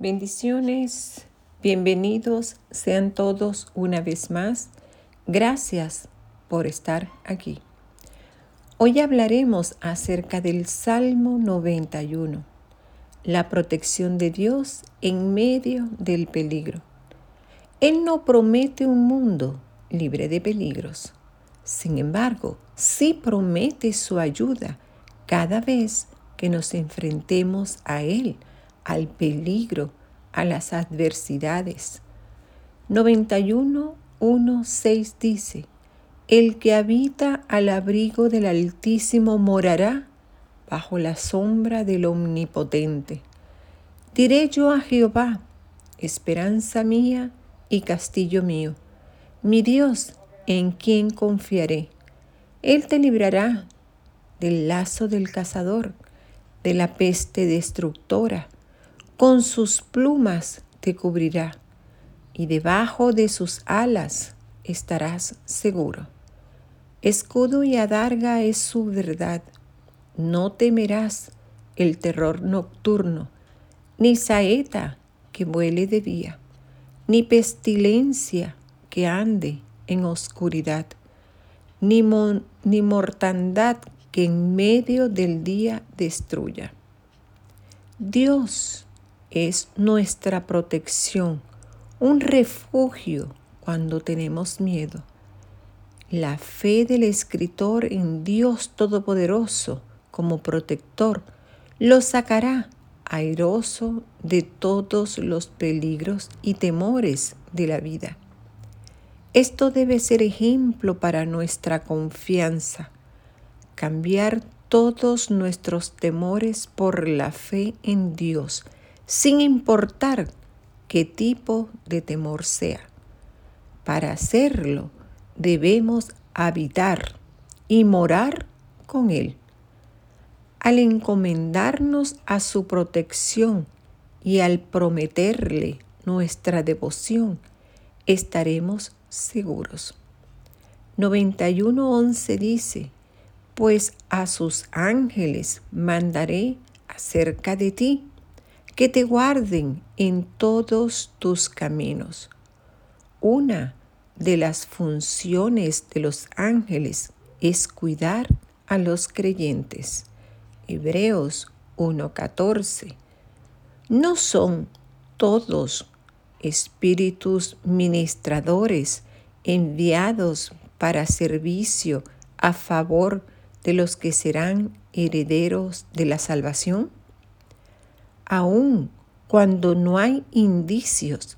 Bendiciones, bienvenidos sean todos una vez más. Gracias por estar aquí. Hoy hablaremos acerca del Salmo 91, la protección de Dios en medio del peligro. Él no promete un mundo libre de peligros. Sin embargo, sí promete su ayuda cada vez que nos enfrentemos a Él al peligro, a las adversidades. 91, 1, 6 dice, El que habita al abrigo del Altísimo morará bajo la sombra del Omnipotente. Diré yo a Jehová, esperanza mía y castillo mío, mi Dios en quien confiaré. Él te librará del lazo del cazador, de la peste destructora con sus plumas te cubrirá y debajo de sus alas estarás seguro. Escudo y adarga es su verdad. No temerás el terror nocturno, ni saeta que vuele de día, ni pestilencia que ande en oscuridad, ni, ni mortandad que en medio del día destruya. Dios es nuestra protección, un refugio cuando tenemos miedo. La fe del escritor en Dios Todopoderoso como protector lo sacará airoso de todos los peligros y temores de la vida. Esto debe ser ejemplo para nuestra confianza, cambiar todos nuestros temores por la fe en Dios sin importar qué tipo de temor sea. Para hacerlo debemos habitar y morar con Él. Al encomendarnos a su protección y al prometerle nuestra devoción, estaremos seguros. 91.11 dice, pues a sus ángeles mandaré acerca de ti que te guarden en todos tus caminos. Una de las funciones de los ángeles es cuidar a los creyentes. Hebreos 1.14. No son todos espíritus ministradores enviados para servicio a favor de los que serán herederos de la salvación? Aun cuando no hay indicios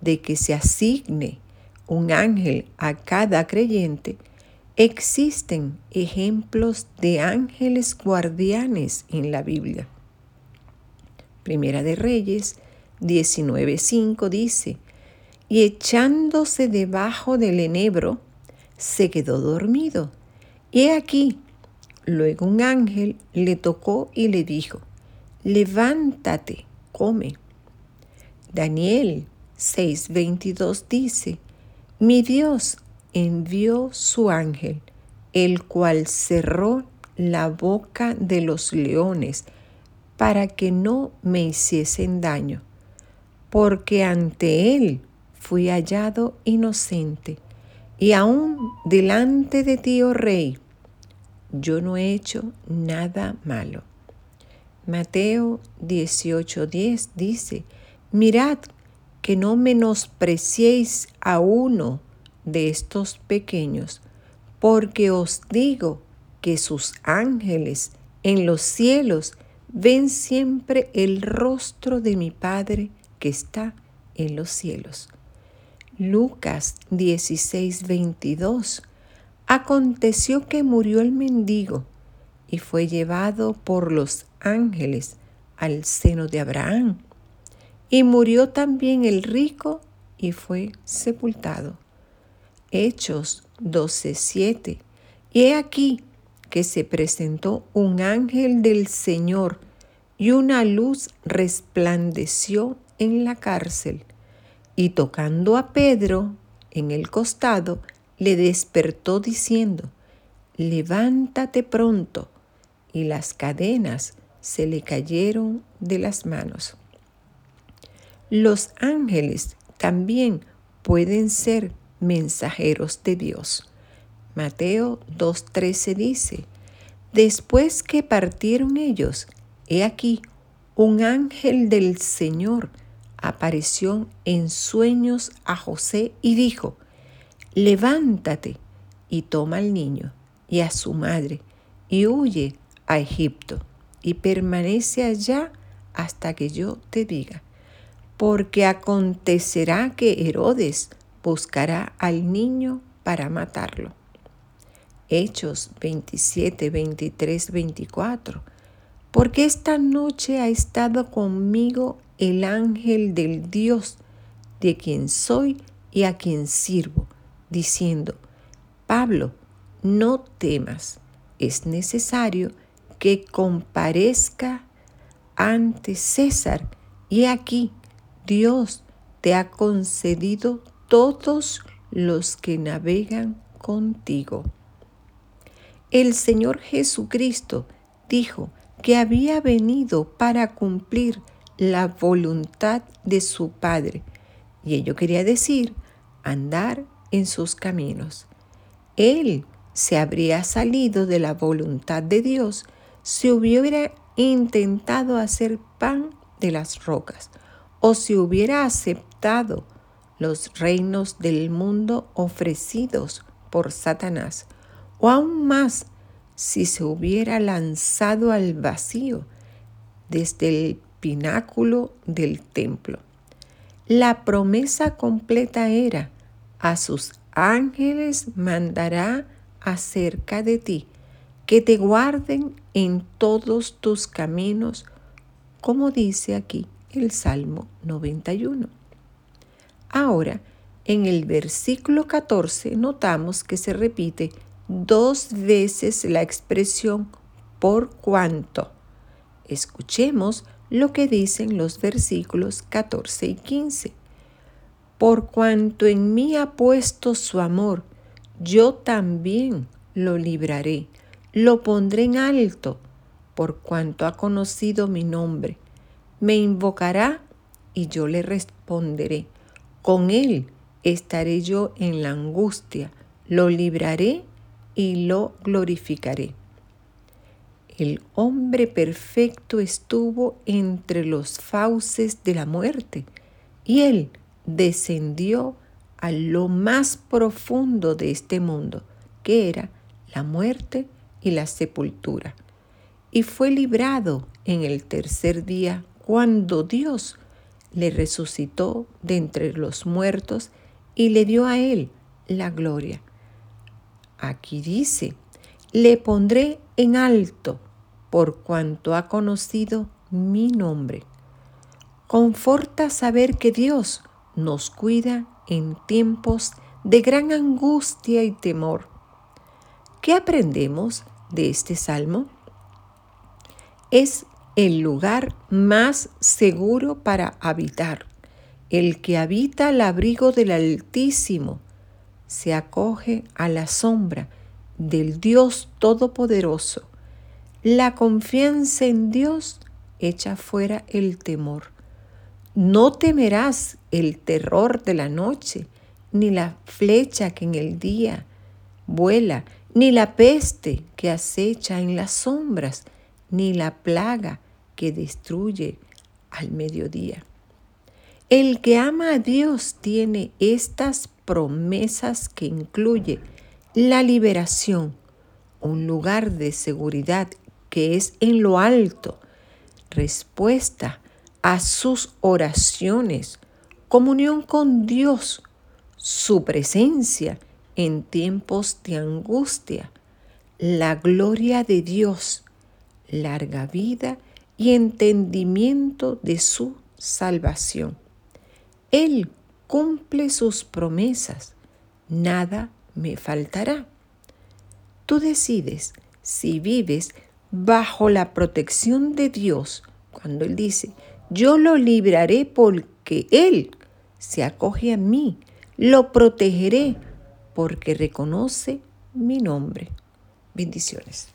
de que se asigne un ángel a cada creyente, existen ejemplos de ángeles guardianes en la Biblia. Primera de Reyes 19.5 dice, y echándose debajo del enebro, se quedó dormido. Y aquí, luego un ángel le tocó y le dijo, levántate, come. Daniel 6:22 dice, mi Dios envió su ángel, el cual cerró la boca de los leones para que no me hiciesen daño, porque ante él fui hallado inocente, y aún delante de ti, oh rey, yo no he hecho nada malo. Mateo 18:10 dice, mirad que no menospreciéis a uno de estos pequeños, porque os digo que sus ángeles en los cielos ven siempre el rostro de mi Padre que está en los cielos. Lucas 16:22 Aconteció que murió el mendigo y fue llevado por los ángeles al seno de Abraham. Y murió también el rico y fue sepultado. Hechos 12:7. Y he aquí que se presentó un ángel del Señor y una luz resplandeció en la cárcel. Y tocando a Pedro en el costado, le despertó diciendo, levántate pronto. Y las cadenas se le cayeron de las manos. Los ángeles también pueden ser mensajeros de Dios. Mateo 2.13 dice, Después que partieron ellos, he aquí, un ángel del Señor apareció en sueños a José y dijo, levántate y toma al niño y a su madre y huye a Egipto y permanece allá hasta que yo te diga, porque acontecerá que Herodes buscará al niño para matarlo. Hechos 27, 23, 24. Porque esta noche ha estado conmigo el ángel del Dios, de quien soy y a quien sirvo, diciendo, Pablo, no temas, es necesario que comparezca ante César, y aquí Dios te ha concedido todos los que navegan contigo. El Señor Jesucristo dijo que había venido para cumplir la voluntad de su Padre, y ello quería decir andar en sus caminos. Él se habría salido de la voluntad de Dios si hubiera intentado hacer pan de las rocas o si hubiera aceptado los reinos del mundo ofrecidos por Satanás o aún más si se hubiera lanzado al vacío desde el pináculo del templo. La promesa completa era, a sus ángeles mandará acerca de ti, que te guarden en todos tus caminos, como dice aquí el Salmo 91. Ahora, en el versículo 14 notamos que se repite dos veces la expresión por cuanto. Escuchemos lo que dicen los versículos 14 y 15. Por cuanto en mí ha puesto su amor, yo también lo libraré, lo pondré en alto, por cuanto ha conocido mi nombre. Me invocará y yo le responderé. Con él estaré yo en la angustia, lo libraré y lo glorificaré. El hombre perfecto estuvo entre los fauces de la muerte y él descendió a lo más profundo de este mundo, que era la muerte y la sepultura. Y fue librado en el tercer día cuando Dios le resucitó de entre los muertos y le dio a él la gloria. Aquí dice, le pondré en alto por cuanto ha conocido mi nombre. Conforta saber que Dios nos cuida en tiempos de gran angustia y temor. ¿Qué aprendemos de este salmo? Es el lugar más seguro para habitar. El que habita al abrigo del Altísimo se acoge a la sombra del Dios Todopoderoso. La confianza en Dios echa fuera el temor. No temerás el terror de la noche, ni la flecha que en el día vuela, ni la peste que acecha en las sombras, ni la plaga que destruye al mediodía. El que ama a Dios tiene estas promesas que incluye la liberación, un lugar de seguridad que es en lo alto, respuesta a sus oraciones, comunión con Dios, su presencia en tiempos de angustia, la gloria de Dios, larga vida y entendimiento de su salvación. Él cumple sus promesas, nada me faltará. Tú decides si vives bajo la protección de Dios, cuando Él dice, yo lo libraré porque Él se acoge a mí, lo protegeré porque reconoce mi nombre. Bendiciones.